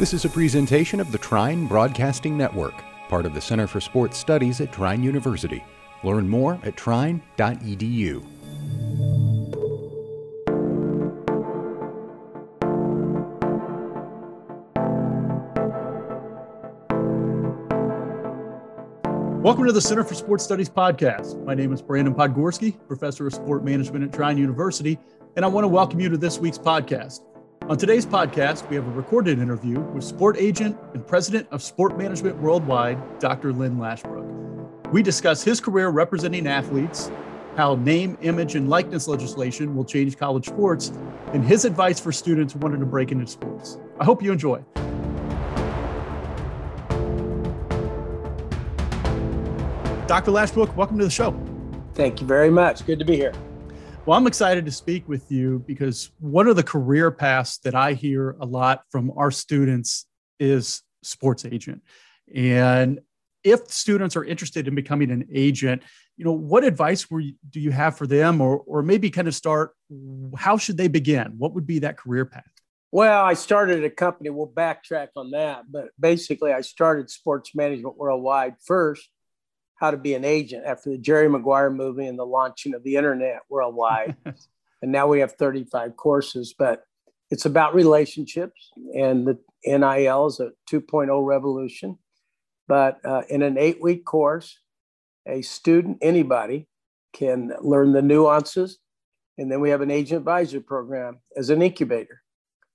This is a presentation of the Trine Broadcasting Network, part of the Center for Sports Studies at Trine University. Learn more at trine.edu. Welcome to the Center for Sports Studies podcast. My name is Brandon Podgorski, professor of sport management at Trine University, and I want to welcome you to this week's podcast. On today's podcast, we have a recorded interview with sport agent and president of Sport Management Worldwide, Dr. Lynn Lashbrook. We discuss his career representing athletes, how name, image, and likeness legislation will change college sports, and his advice for students wanting to break into sports. I hope you enjoy. Dr. Lashbrook, welcome to the show. Thank you very much. Good to be here. Well, I'm excited to speak with you because one of the career paths that I hear a lot from our students is sports agent. And if students are interested in becoming an agent, you know, what advice you, do you have for them or, or maybe kind of start, how should they begin? What would be that career path? Well, I started a company. We'll backtrack on that. But basically, I started Sports Management Worldwide first how to be an agent after the Jerry Maguire movie and the launching of the internet worldwide. and now we have 35 courses, but it's about relationships and the NIL is a 2.0 revolution. But uh, in an eight week course, a student, anybody, can learn the nuances. And then we have an agent advisor program as an incubator.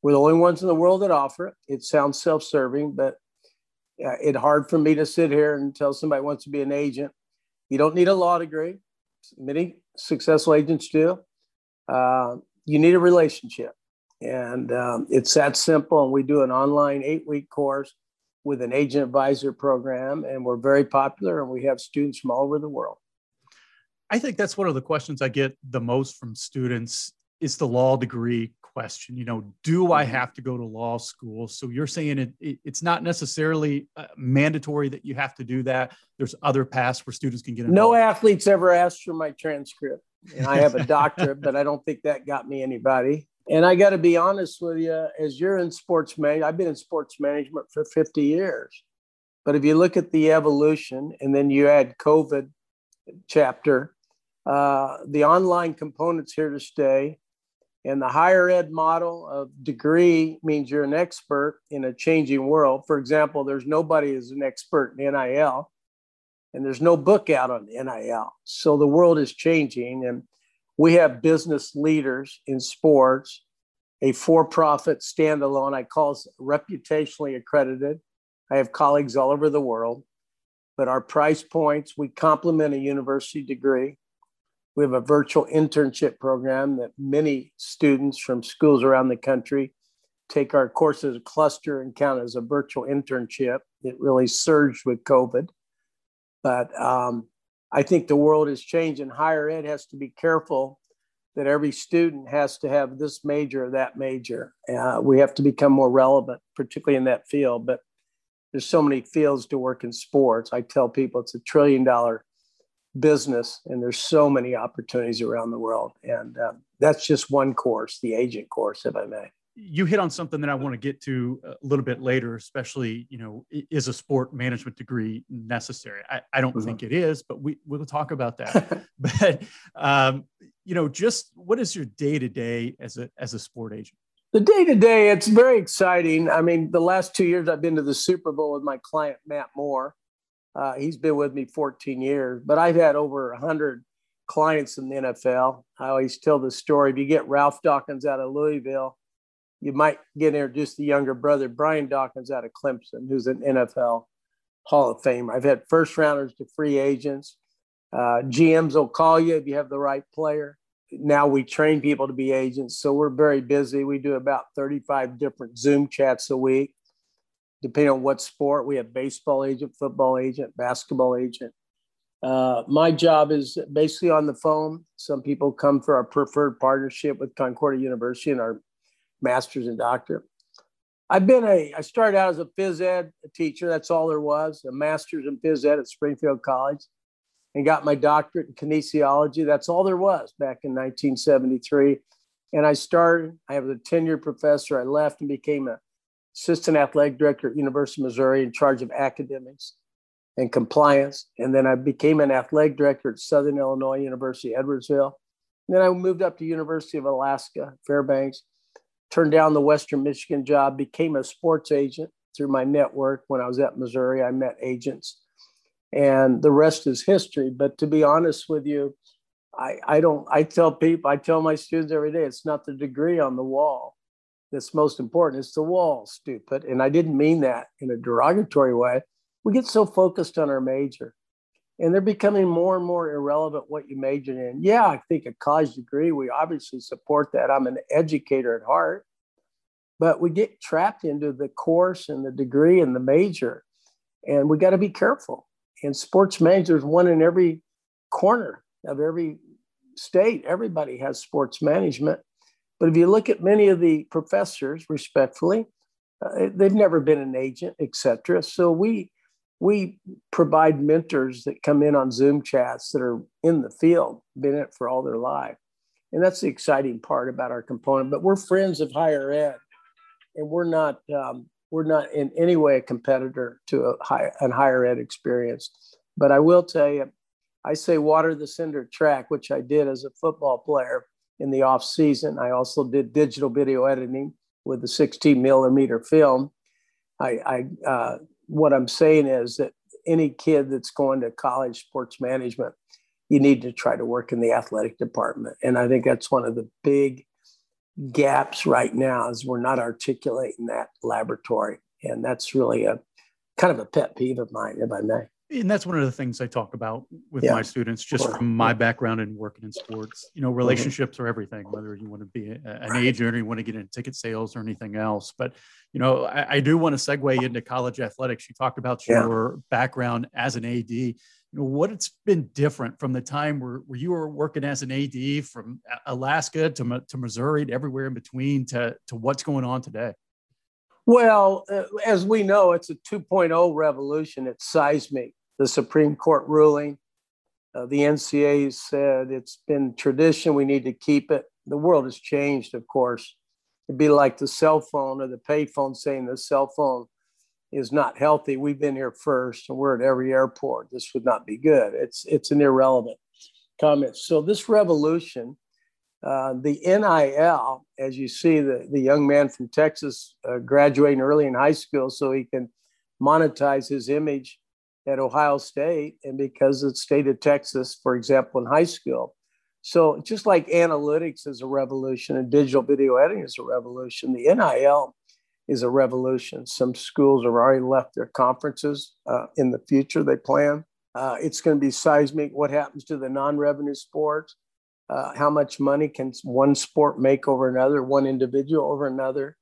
We're the only ones in the world that offer it. It sounds self serving, but it's hard for me to sit here and tell somebody wants to be an agent. You don't need a law degree. Many successful agents do. Uh, you need a relationship. And um, it's that simple. And we do an online eight week course with an agent advisor program. And we're very popular and we have students from all over the world. I think that's one of the questions I get the most from students is the law degree question. You know, do I mm-hmm. have to go to law school? So you're saying it, it it's not necessarily uh, mandatory that you have to do that. There's other paths where students can get involved. No athletes ever asked for my transcript, and I have a doctorate, but I don't think that got me anybody. And I got to be honest with you, as you're in sports management, I've been in sports management for 50 years. But if you look at the evolution, and then you add COVID chapter, uh, the online components here to stay and the higher ed model of degree means you're an expert in a changing world. For example, there's nobody who's an expert in NIL, and there's no book out on NIL. So the world is changing, and we have business leaders in sports, a for profit standalone, I call it reputationally accredited. I have colleagues all over the world, but our price points, we complement a university degree. We have a virtual internship program that many students from schools around the country take our courses cluster and count as a virtual internship. It really surged with COVID. But um, I think the world is changing. Higher ed has to be careful that every student has to have this major or that major. Uh, we have to become more relevant, particularly in that field. But there's so many fields to work in sports. I tell people it's a trillion dollar business and there's so many opportunities around the world. And uh, that's just one course the agent course if i may. You hit on something that i want to get to a little bit later especially you know is a sport management degree necessary? I, I don't mm-hmm. think it is but we, we'll talk about that. But um, you know just what is your day to day as a as a sport agent? The day to day it's very exciting. I mean the last two years i've been to the super bowl with my client matt moore uh, he's been with me 14 years, but I've had over 100 clients in the NFL. I always tell the story. If you get Ralph Dawkins out of Louisville, you might get introduced to younger brother, Brian Dawkins out of Clemson, who's an NFL Hall of Famer. I've had first rounders to free agents. Uh, GMs will call you if you have the right player. Now we train people to be agents. So we're very busy. We do about 35 different Zoom chats a week depending on what sport. We have baseball agent, football agent, basketball agent. Uh, my job is basically on the phone. Some people come for our preferred partnership with Concordia University and our master's and doctor. I've been a, I started out as a phys ed teacher. That's all there was, a master's in phys ed at Springfield College and got my doctorate in kinesiology. That's all there was back in 1973. And I started, I was a tenured professor. I left and became a assistant athletic director at University of Missouri in charge of academics and compliance. And then I became an athletic director at Southern Illinois University, Edwardsville. And then I moved up to University of Alaska, Fairbanks, turned down the Western Michigan job, became a sports agent through my network. When I was at Missouri, I met agents, and the rest is history. But to be honest with you, I, I don't, I tell people, I tell my students every day, it's not the degree on the wall that's most important, it's the wall, stupid. And I didn't mean that in a derogatory way. We get so focused on our major and they're becoming more and more irrelevant what you majored in. Yeah, I think a college degree, we obviously support that. I'm an educator at heart, but we get trapped into the course and the degree and the major, and we got to be careful. And sports managers, one in every corner of every state, everybody has sports management. But if you look at many of the professors, respectfully, uh, they've never been an agent, etc. So we we provide mentors that come in on Zoom chats that are in the field, been it for all their life. And that's the exciting part about our component. But we're friends of higher ed, and we're not um, we're not in any way a competitor to a high, an higher ed experience. But I will tell you, I say water the cinder track, which I did as a football player in the off season. I also did digital video editing with the 16 millimeter film. I, I uh, what I'm saying is that any kid that's going to college sports management, you need to try to work in the athletic department. And I think that's one of the big gaps right now is we're not articulating that laboratory. And that's really a kind of a pet peeve of mine, if I may and that's one of the things I talk about with yeah. my students, just from my background in working in sports. You know, mm-hmm. relationships are everything. Whether you want to be a, an agent or you want to get into ticket sales or anything else, but you know, I, I do want to segue into college athletics. You talked about your yeah. background as an AD. You know, what it's been different from the time where, where you were working as an AD from Alaska to to Missouri to everywhere in between to to what's going on today. Well, uh, as we know, it's a 2.0 revolution. It's seismic. The Supreme Court ruling, uh, the NCAA said it's been tradition. We need to keep it. The world has changed, of course. It'd be like the cell phone or the payphone saying the cell phone is not healthy. We've been here first, and we're at every airport. This would not be good. It's it's an irrelevant comment. So this revolution uh, the NIL, as you see, the, the young man from Texas uh, graduating early in high school so he can monetize his image at Ohio State and because the state of Texas, for example, in high school. So just like analytics is a revolution and digital video editing is a revolution, the NIL is a revolution. Some schools have already left their conferences uh, in the future, they plan. Uh, it's going to be seismic. What happens to the non revenue sports? Uh, how much money can one sport make over another, one individual over another.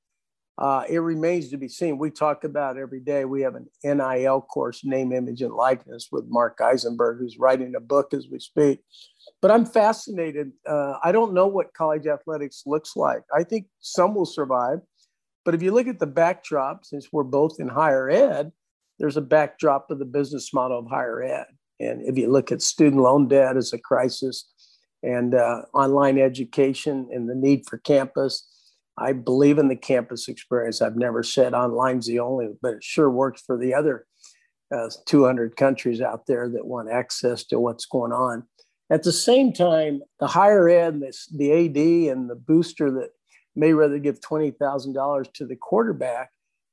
Uh, it remains to be seen. We talk about every day. We have an NIL course, name, image, and likeness, with Mark Eisenberg, who's writing a book as we speak. But I'm fascinated. Uh, I don't know what college athletics looks like. I think some will survive. But if you look at the backdrop, since we're both in higher ed, there's a backdrop of the business model of higher ed. And if you look at student loan debt as a crisis, and uh, online education and the need for campus. I believe in the campus experience. I've never said online's the only, but it sure works for the other uh, 200 countries out there that want access to what's going on. At the same time, the higher ed, this, the AD, and the booster that may rather give $20,000 to the quarterback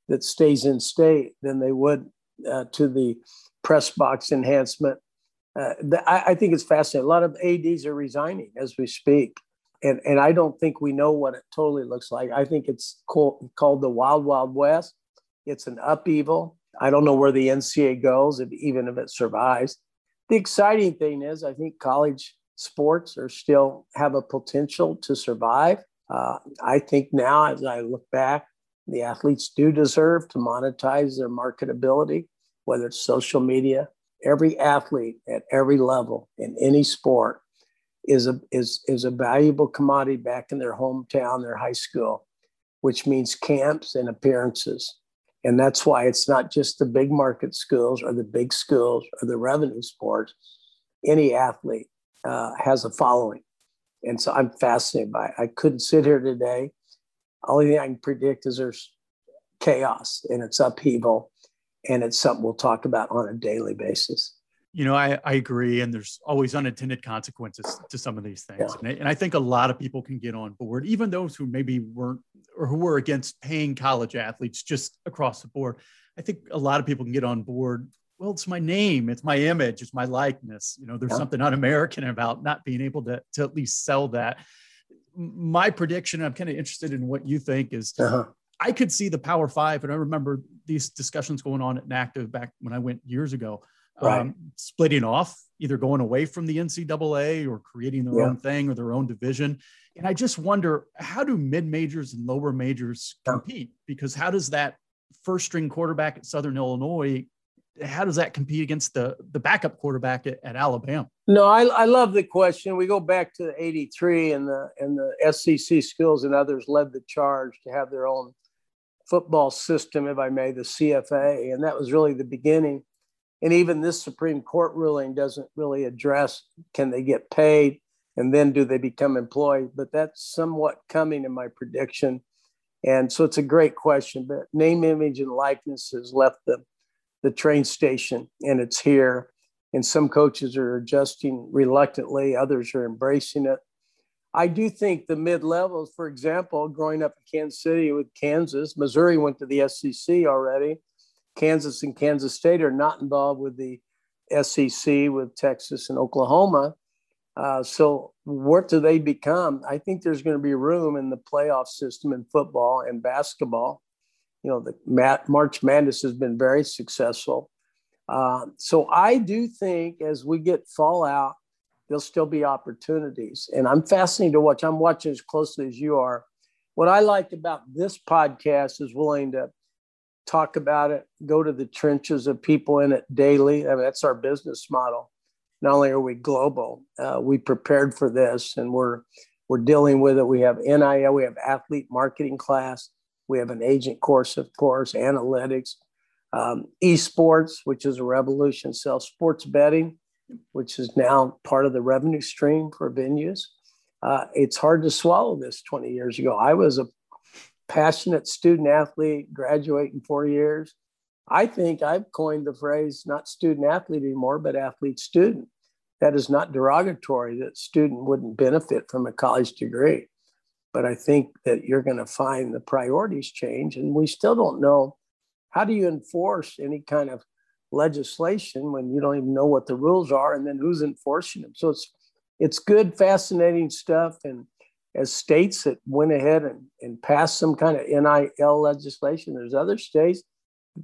that stays in state than they would uh, to the press box enhancement uh, I, I, think it's fascinating. A lot of ads are resigning as we speak, and and I don't think we know what it totally looks like. I think it's called, called the Wild Wild West. It's an upheaval. I don't know where the NCAA goes, if, even if it survives. The exciting thing is, I think college sports are still have a potential to survive. Uh, I think now, as I look back, the athletes do deserve to monetize their marketability, whether it's social media, every athlete at every level in any sport is a is is a valuable commodity back in their hometown, their high school, which means camps and appearances. And that's why it's not just the big market schools or the big schools or the revenue sports. Any athlete uh, has a following. And so I'm fascinated by it. I couldn't sit here today. Only thing I can predict is there's chaos and it's upheaval. And it's something we'll talk about on a daily basis. You know, I, I agree. And there's always unintended consequences to some of these things. Yeah. And, I, and I think a lot of people can get on board, even those who maybe weren't or who were against paying college athletes just across the board. I think a lot of people can get on board. Well, it's my name, it's my image, it's my likeness. You know, there's yeah. something un-American about not being able to, to at least sell that. My prediction, I'm kind of interested in what you think is uh-huh. I could see the Power Five, and I remember these discussions going on at NACDA back when I went years ago, right. um, splitting off, either going away from the NCAA or creating their yeah. own thing or their own division. And I just wonder how do mid majors and lower majors compete? Because how does that first string quarterback at Southern Illinois how does that compete against the the backup quarterback at, at Alabama? No, I, I love the question. We go back to '83 and the and the SEC schools and others led the charge to have their own football system, if I may, the CFA, and that was really the beginning. And even this Supreme Court ruling doesn't really address can they get paid and then do they become employed? But that's somewhat coming in my prediction. And so it's a great question, but name, image, and likeness has left the, the train station and it's here. And some coaches are adjusting reluctantly, others are embracing it. I do think the mid levels, for example, growing up in Kansas City with Kansas, Missouri went to the SEC already. Kansas and Kansas State are not involved with the SEC with Texas and Oklahoma. Uh, so what do they become? I think there's going to be room in the playoff system in football and basketball. You know, the March Madness has been very successful. Uh, so I do think as we get fallout, there'll still be opportunities. And I'm fascinated to watch. I'm watching as closely as you are. What I like about this podcast is willing to talk about it, go to the trenches of people in it daily. I mean, that's our business model not only are we global, uh, we prepared for this and we're we're dealing with it. We have NIL, we have athlete marketing class, we have an agent course, of course, analytics, um, esports, which is a revolution, self sports betting, which is now part of the revenue stream for venues. Uh, it's hard to swallow this 20 years ago. I was a passionate student athlete, graduating four years. I think I've coined the phrase not student athlete anymore, but athlete student. That is not derogatory that student wouldn't benefit from a college degree. But I think that you're going to find the priorities change. And we still don't know how do you enforce any kind of legislation when you don't even know what the rules are and then who's enforcing them. So it's it's good, fascinating stuff. And as states that went ahead and, and passed some kind of NIL legislation, there's other states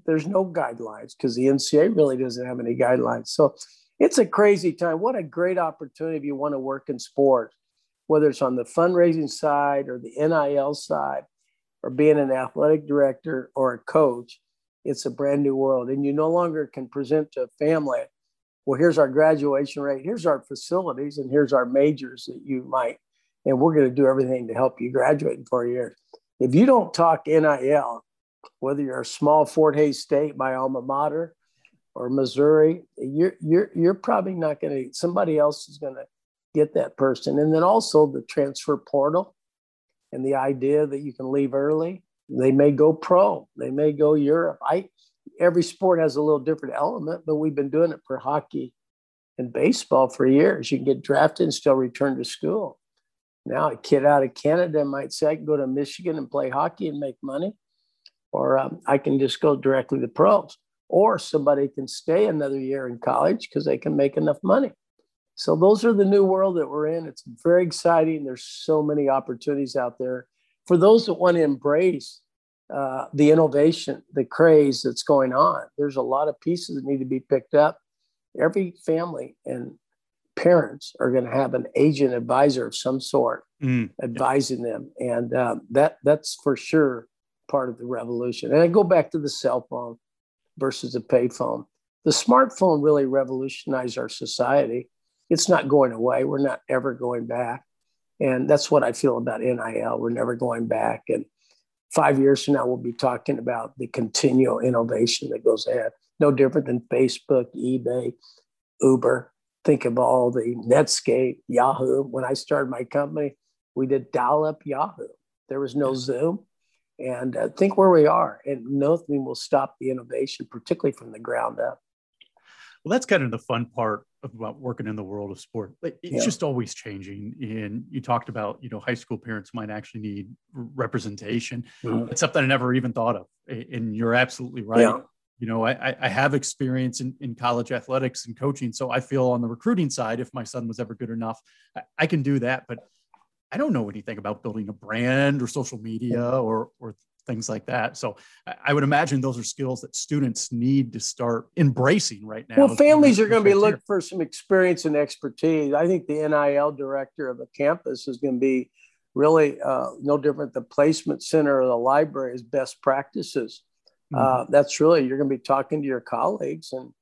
there's no guidelines because the NCAA really doesn't have any guidelines. So it's a crazy time. What a great opportunity if you want to work in sports, whether it's on the fundraising side or the NIL side or being an athletic director or a coach. It's a brand new world. And you no longer can present to a family, well, here's our graduation rate, here's our facilities, and here's our majors that you might, and we're going to do everything to help you graduate in four years. If you don't talk NIL, whether you're a small Fort Hays State, my alma mater, or Missouri, you're you're you're probably not going to. Somebody else is going to get that person, and then also the transfer portal, and the idea that you can leave early. They may go pro. They may go Europe. I every sport has a little different element, but we've been doing it for hockey and baseball for years. You can get drafted and still return to school. Now, a kid out of Canada might say, I can go to Michigan and play hockey and make money or um, I can just go directly to pros. Or somebody can stay another year in college because they can make enough money. So those are the new world that we're in. It's very exciting. There's so many opportunities out there for those that want to embrace uh, the innovation, the craze that's going on. There's a lot of pieces that need to be picked up. Every family and parents are going to have an agent advisor of some sort mm. advising them, and uh, that that's for sure part of the revolution. And I go back to the cell phone versus the payphone. The smartphone really revolutionized our society. It's not going away. We're not ever going back. And that's what I feel about NIL. We're never going back. And five years from now, we'll be talking about the continual innovation that goes ahead. No different than Facebook, eBay, Uber. Think of all the Netscape, Yahoo. When I started my company, we did dial up Yahoo. There was no Zoom and uh, think where we are. And nothing will stop the innovation, particularly from the ground up. Well, that's kind of the fun part about working in the world of sport. It's yeah. just always changing. And you talked about, you know, high school parents might actually need representation. Mm-hmm. It's something I never even thought of. And you're absolutely right. Yeah. You know, I, I have experience in, in college athletics and coaching. So I feel on the recruiting side, if my son was ever good enough, I, I can do that. But I don't know anything about building a brand or social media or, or things like that. So I would imagine those are skills that students need to start embracing right now. Well, families are going to be looking for some experience and expertise. I think the NIL director of a campus is going to be really uh, no different. The placement center or the library is best practices. Mm-hmm. Uh, that's really you're going to be talking to your colleagues, and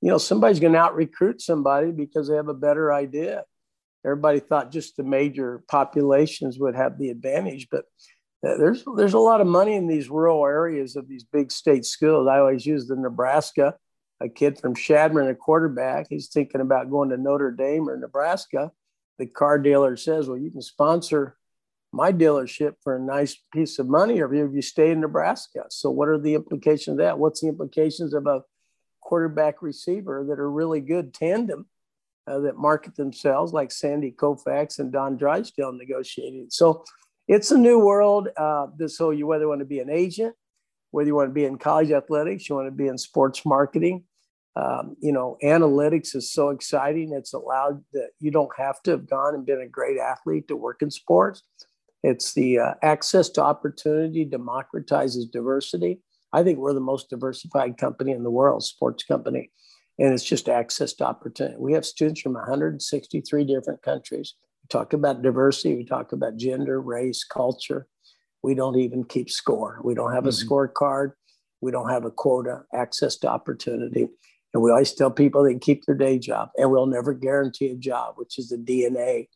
you know somebody's going to out recruit somebody because they have a better idea. Everybody thought just the major populations would have the advantage, but there's there's a lot of money in these rural areas of these big state schools. I always use the Nebraska. A kid from Chadron, a quarterback, he's thinking about going to Notre Dame or Nebraska. The car dealer says, "Well, you can sponsor my dealership for a nice piece of money, or if you stay in Nebraska." So, what are the implications of that? What's the implications of a quarterback receiver that are really good tandem uh, that market themselves, like Sandy Koufax and Don Drysdale negotiated? So it's a new world. Uh, so you whether you want to be an agent, whether you want to be in college athletics, you want to be in sports marketing. Um, you know, analytics is so exciting. It's allowed that you don't have to have gone and been a great athlete to work in sports. It's the uh, access to opportunity democratizes diversity. I think we're the most diversified company in the world, sports company, and it's just access to opportunity. We have students from 163 different countries talk about diversity, we talk about gender, race, culture. We don't even keep score. We don't have a mm-hmm. scorecard. We don't have a quota, access to opportunity. And we always tell people they keep their day job and we'll never guarantee a job, which is the DNA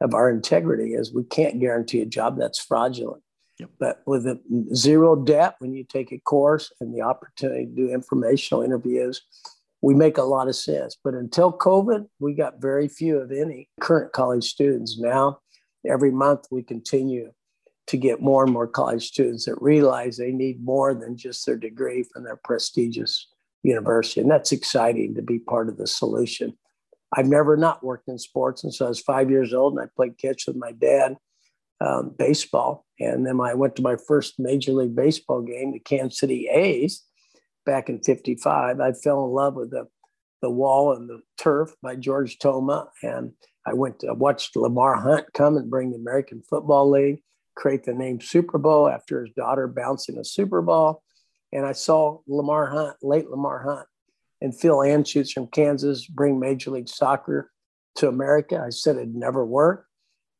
of our integrity is we can't guarantee a job that's fraudulent. Yep. But with a zero debt, when you take a course and the opportunity to do informational interviews, we make a lot of sense. But until COVID, we got very few of any current college students. Now, every month, we continue to get more and more college students that realize they need more than just their degree from their prestigious university. And that's exciting to be part of the solution. I've never not worked in sports. And so I was five years old and I played catch with my dad, um, baseball. And then I went to my first Major League Baseball game, the Kansas City A's back in 55, I fell in love with the, the wall and the turf by George Toma. And I went to watched Lamar Hunt come and bring the American Football League, create the name Super Bowl after his daughter bouncing a Super Bowl. And I saw Lamar Hunt, late Lamar Hunt, and Phil Anschutz from Kansas bring Major League Soccer to America. I said it'd never work.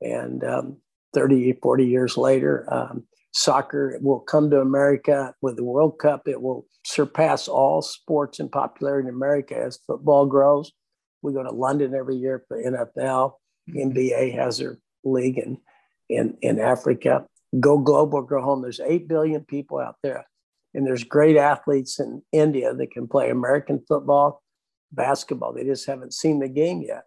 And um, 30, 40 years later, um, soccer will come to America with the World Cup. It will surpass all sports in popularity in America as football grows. We go to London every year for NFL. NBA mm-hmm. has their league in, in, in Africa. Go global, go home. There's 8 billion people out there. And there's great athletes in India that can play American football, basketball. They just haven't seen the game yet.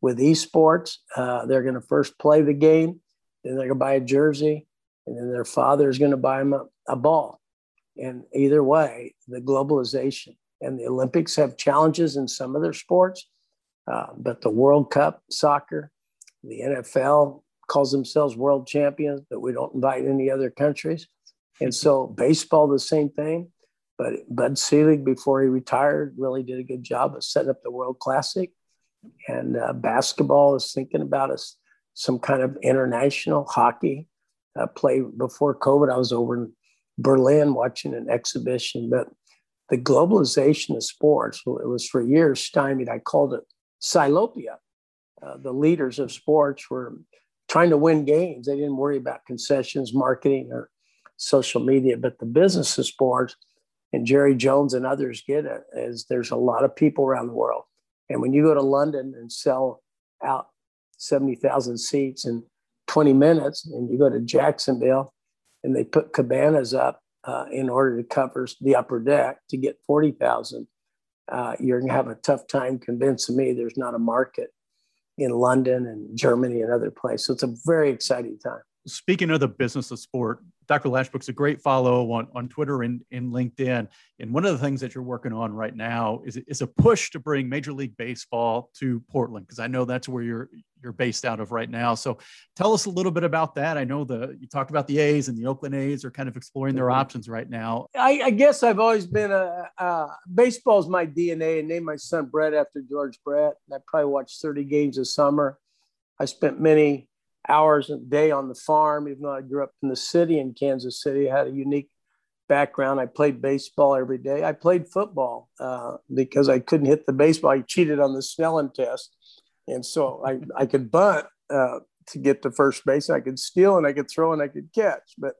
With esports, uh, they're going to first play the game, then they're going to buy a jersey, and then their father is going to buy them a, a ball. And either way, the globalization and the Olympics have challenges in some of their sports, uh, but the World Cup soccer, the NFL calls themselves world champions, but we don't invite any other countries. And so baseball, the same thing. But Bud Selig, before he retired, really did a good job of setting up the World Classic. And uh, basketball is thinking about us some kind of international hockey uh, play before COVID. I was over in Berlin watching an exhibition, but the globalization of sports, well, it was for years stymied. I called it Silopia. Uh, the leaders of sports were trying to win games. They didn't worry about concessions, marketing, or social media, but the business of sports, and Jerry Jones and others get it, is there's a lot of people around the world. And when you go to London and sell out 70,000 seats and 20 minutes and you go to Jacksonville and they put cabanas up uh, in order to cover the upper deck to get 40,000, uh, you're going to have a tough time convincing me there's not a market in London and Germany and other places. So it's a very exciting time. Speaking of the business of sport, Dr. Lashbrook's a great follow on, on Twitter and, and LinkedIn. And one of the things that you're working on right now is, is a push to bring Major League Baseball to Portland, because I know that's where you're you're based out of right now. So tell us a little bit about that. I know the you talked about the A's and the Oakland A's are kind of exploring their mm-hmm. options right now. I, I guess I've always been a, a baseball's my DNA and named my son Brett after George Brett. I probably watched 30 games a summer. I spent many hours a day on the farm, even though I grew up in the city in Kansas City. I had a unique background. I played baseball every day. I played football uh, because I couldn't hit the baseball. I cheated on the Snellen test. And so I, I could bunt uh, to get to first base. I could steal and I could throw and I could catch. But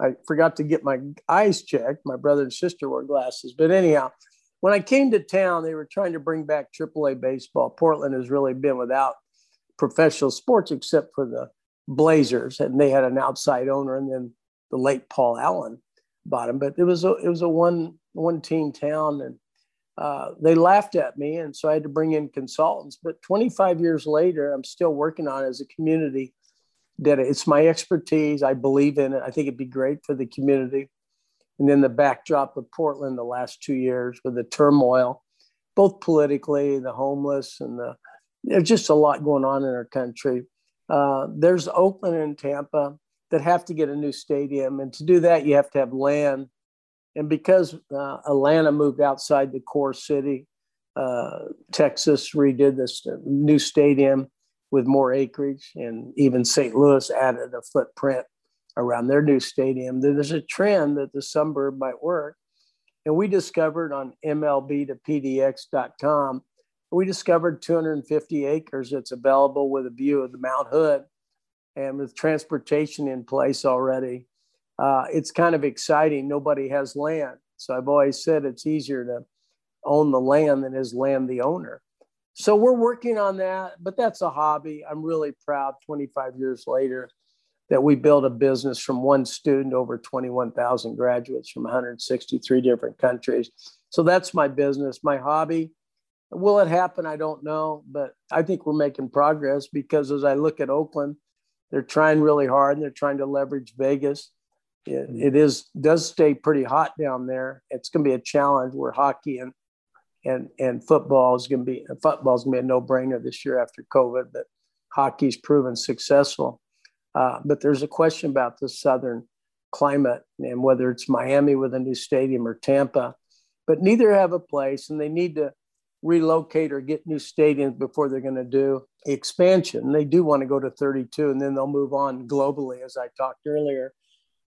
I forgot to get my eyes checked. My brother and sister wore glasses. But anyhow, when I came to town, they were trying to bring back AAA baseball. Portland has really been without professional sports except for the Blazers, and they had an outside owner, and then the late Paul Allen bought them. But it was a it was a one one team town, and uh, they laughed at me, and so I had to bring in consultants. But 25 years later, I'm still working on it as a community. That it's my expertise. I believe in it. I think it'd be great for the community. And then the backdrop of Portland the last two years with the turmoil, both politically, the homeless, and the there's just a lot going on in our country. Uh, there's Oakland and Tampa that have to get a new stadium. And to do that, you have to have land. And because uh, Atlanta moved outside the core city, uh, Texas redid this new stadium with more acreage, and even St. Louis added a footprint around their new stadium. There's a trend that the suburb might work. And we discovered on MLB to PDX.com we discovered 250 acres that's available with a view of the Mount Hood and with transportation in place already. Uh, it's kind of exciting. Nobody has land. So I've always said it's easier to own the land than is land the owner. So we're working on that, but that's a hobby. I'm really proud 25 years later that we built a business from one student over 21,000 graduates from 163 different countries. So that's my business. My hobby Will it happen? I don't know, but I think we're making progress because as I look at Oakland, they're trying really hard and they're trying to leverage Vegas. It, mm. it is does stay pretty hot down there. It's going to be a challenge where hockey and and and football is going to be football is going to be a no brainer this year after COVID. But hockey's proven successful. Uh, but there's a question about the southern climate and whether it's Miami with a new stadium or Tampa. But neither have a place, and they need to relocate or get new stadiums before they're going to do expansion. They do want to go to 32 and then they'll move on globally, as I talked earlier.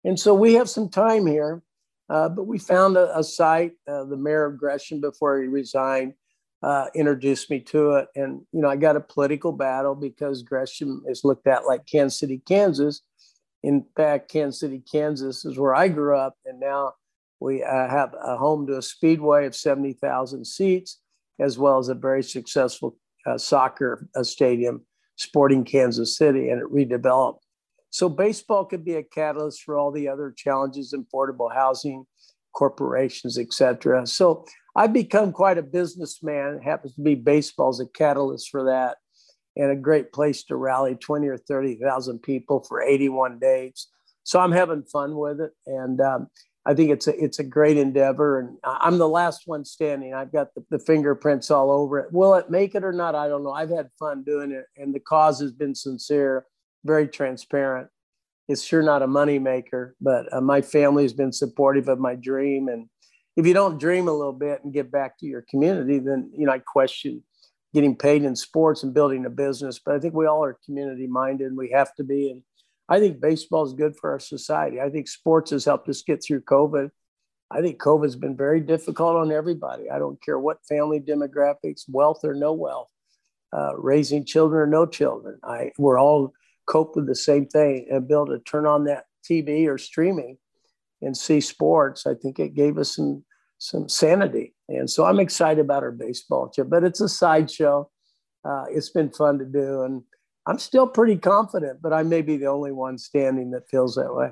And so we have some time here, uh, but we found a, a site. Uh, the mayor of Gresham, before he resigned, uh, introduced me to it. And, you know, I got a political battle because Gresham is looked at like Kansas City, Kansas. In fact, Kansas City, Kansas is where I grew up. And now we uh, have a home to a speedway of 70,000 seats as well as a very successful uh, soccer uh, stadium, Sporting Kansas City, and it redeveloped. So baseball could be a catalyst for all the other challenges in affordable housing, corporations, etc. So I've become quite a businessman. It happens to be baseball as a catalyst for that, and a great place to rally 20 or 30,000 people for 81 days. So I'm having fun with it, and um, I think it's a it's a great endeavor, and I'm the last one standing. I've got the, the, fingerprints all over it. Will it make it or not? I don't know. I've had fun doing it, and the cause has been sincere, very transparent. It's sure not a money maker, but uh, my family has been supportive of my dream. And if you don't dream a little bit and give back to your community, then you know I question getting paid in sports and building a business. But I think we all are community minded. And we have to be, and I think baseball is good for our society. I think sports has helped us get through COVID. I think COVID has been very difficult on everybody. I don't care what family demographics, wealth or no wealth, uh, raising children or no children. I we're all cope with the same thing and be able to turn on that TV or streaming and see sports. I think it gave us some some sanity, and so I'm excited about our baseball trip. But it's a sideshow. Uh, it's been fun to do, and I'm still pretty confident, but I may be the only one standing that feels that way.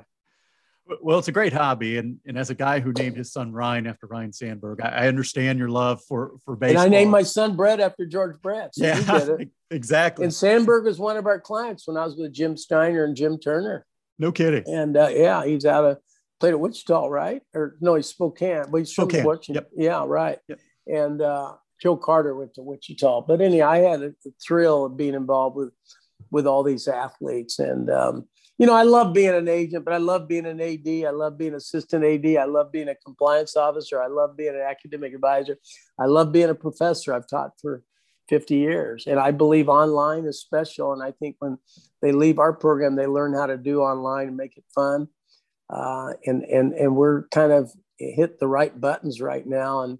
Well, it's a great hobby, and, and as a guy who named his son Ryan after Ryne Sandberg, I, I understand your love for for baseball. And I named my son Brett after George Brett. So yeah, exactly. And Sandberg was one of our clients when I was with Jim Steiner and Jim Turner. No kidding. And uh, yeah, he's out of played at Wichita, right? Or no, he's Spokane. But he's Spokane. Spokane. Yep. Yeah, right. Yep. And uh, Joe Carter went to Wichita. But anyway, I had the thrill of being involved with with all these athletes. And um, you know, I love being an agent, but I love being an AD. I love being assistant AD. I love being a compliance officer. I love being an academic advisor. I love being a professor. I've taught for 50 years. And I believe online is special. And I think when they leave our program, they learn how to do online and make it fun. Uh, and, and, and we're kind of hit the right buttons right now. And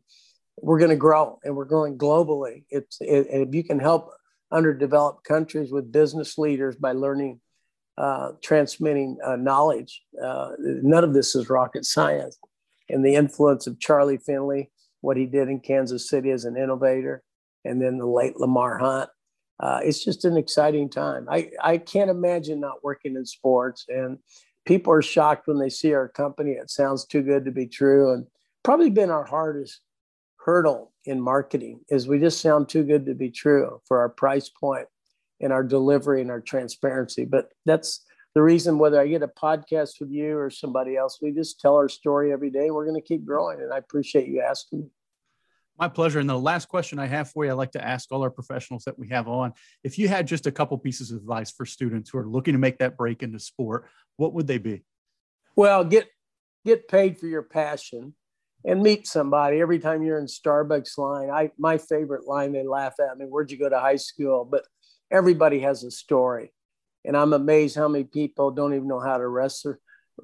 we're going to grow and we're growing globally. It's, it, if you can help underdeveloped countries with business leaders by learning, uh, transmitting uh, knowledge, uh, none of this is rocket science. And the influence of Charlie Finley, what he did in Kansas City as an innovator, and then the late Lamar Hunt. Uh, it's just an exciting time. I, I can't imagine not working in sports. And people are shocked when they see our company. It sounds too good to be true. And probably been our hardest hurdle in marketing is we just sound too good to be true for our price point and our delivery and our transparency. But that's the reason whether I get a podcast with you or somebody else, we just tell our story every day. We're going to keep growing. And I appreciate you asking. My pleasure. And the last question I have for you, I like to ask all our professionals that we have on if you had just a couple pieces of advice for students who are looking to make that break into sport, what would they be? Well, get get paid for your passion and meet somebody every time you're in Starbucks line. I my favorite line they laugh at me, where'd you go to high school? But everybody has a story. And I'm amazed how many people don't even know how to wrestle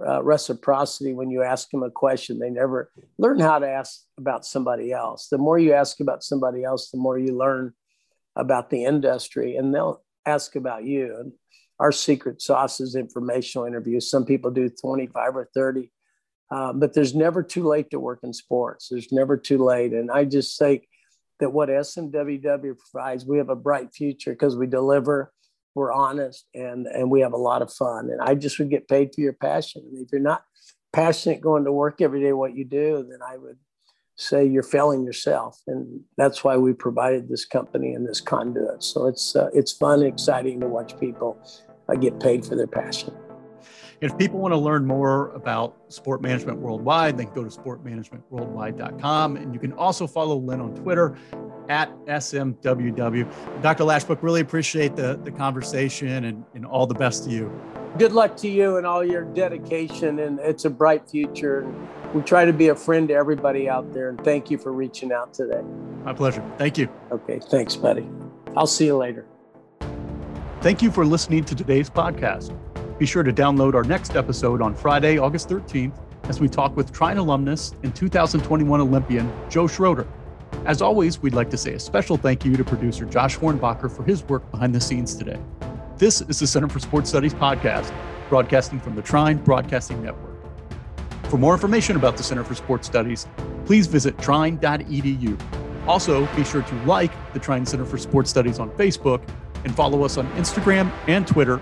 uh, reciprocity when you ask them a question. They never learn how to ask about somebody else. The more you ask about somebody else, the more you learn about the industry, and they'll ask about you. And our secret sauce is informational interviews. Some people do 25 or 30, uh, but there's never too late to work in sports. There's never too late. And I just say that what SMWW provides, we have a bright future because we deliver we're honest and and we have a lot of fun. And i just would get paid for your passion. And if you're not passionate going to work every day what you do then i would say you're failing yourself. And that's why we provided this company and this conduit. So it's uh, it's fun and exciting to watch people uh, get paid for their passion if people want to learn more about sport management worldwide, they can go to sportmanagementworldwide.com. And you can also follow Lynn on Twitter at SMWW. Dr. Lashbrook, really appreciate the, the conversation and, and all the best to you. Good luck to you and all your dedication. And it's a bright future. And we try to be a friend to everybody out there. And thank you for reaching out today. My pleasure. Thank you. Okay. Thanks, buddy. I'll see you later. Thank you for listening to today's podcast. Be sure to download our next episode on Friday, August 13th, as we talk with Trine alumnus and 2021 Olympian Joe Schroeder. As always, we'd like to say a special thank you to producer Josh Hornbacher for his work behind the scenes today. This is the Center for Sports Studies podcast, broadcasting from the Trine Broadcasting Network. For more information about the Center for Sports Studies, please visit trine.edu. Also, be sure to like the Trine Center for Sports Studies on Facebook and follow us on Instagram and Twitter